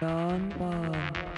Don Juan.